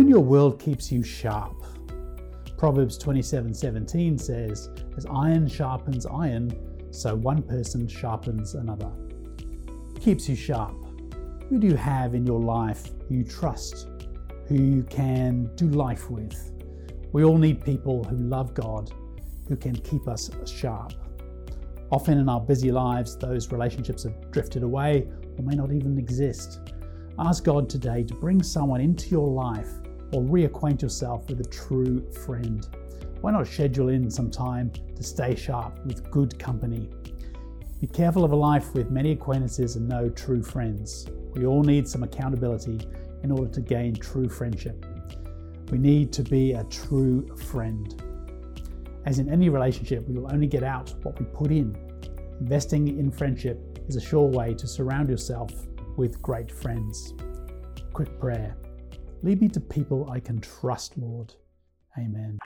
your world keeps you sharp. Proverbs 27:17 says, "As iron sharpens iron, so one person sharpens another." Keeps you sharp. Who do you have in your life you trust, who you can do life with? We all need people who love God, who can keep us sharp. Often in our busy lives, those relationships have drifted away or may not even exist. Ask God today to bring someone into your life or reacquaint yourself with a true friend. Why not schedule in some time to stay sharp with good company? Be careful of a life with many acquaintances and no true friends. We all need some accountability in order to gain true friendship. We need to be a true friend. As in any relationship, we will only get out what we put in. Investing in friendship is a sure way to surround yourself with great friends. Quick prayer. Lead me to people I can trust, Lord. Amen.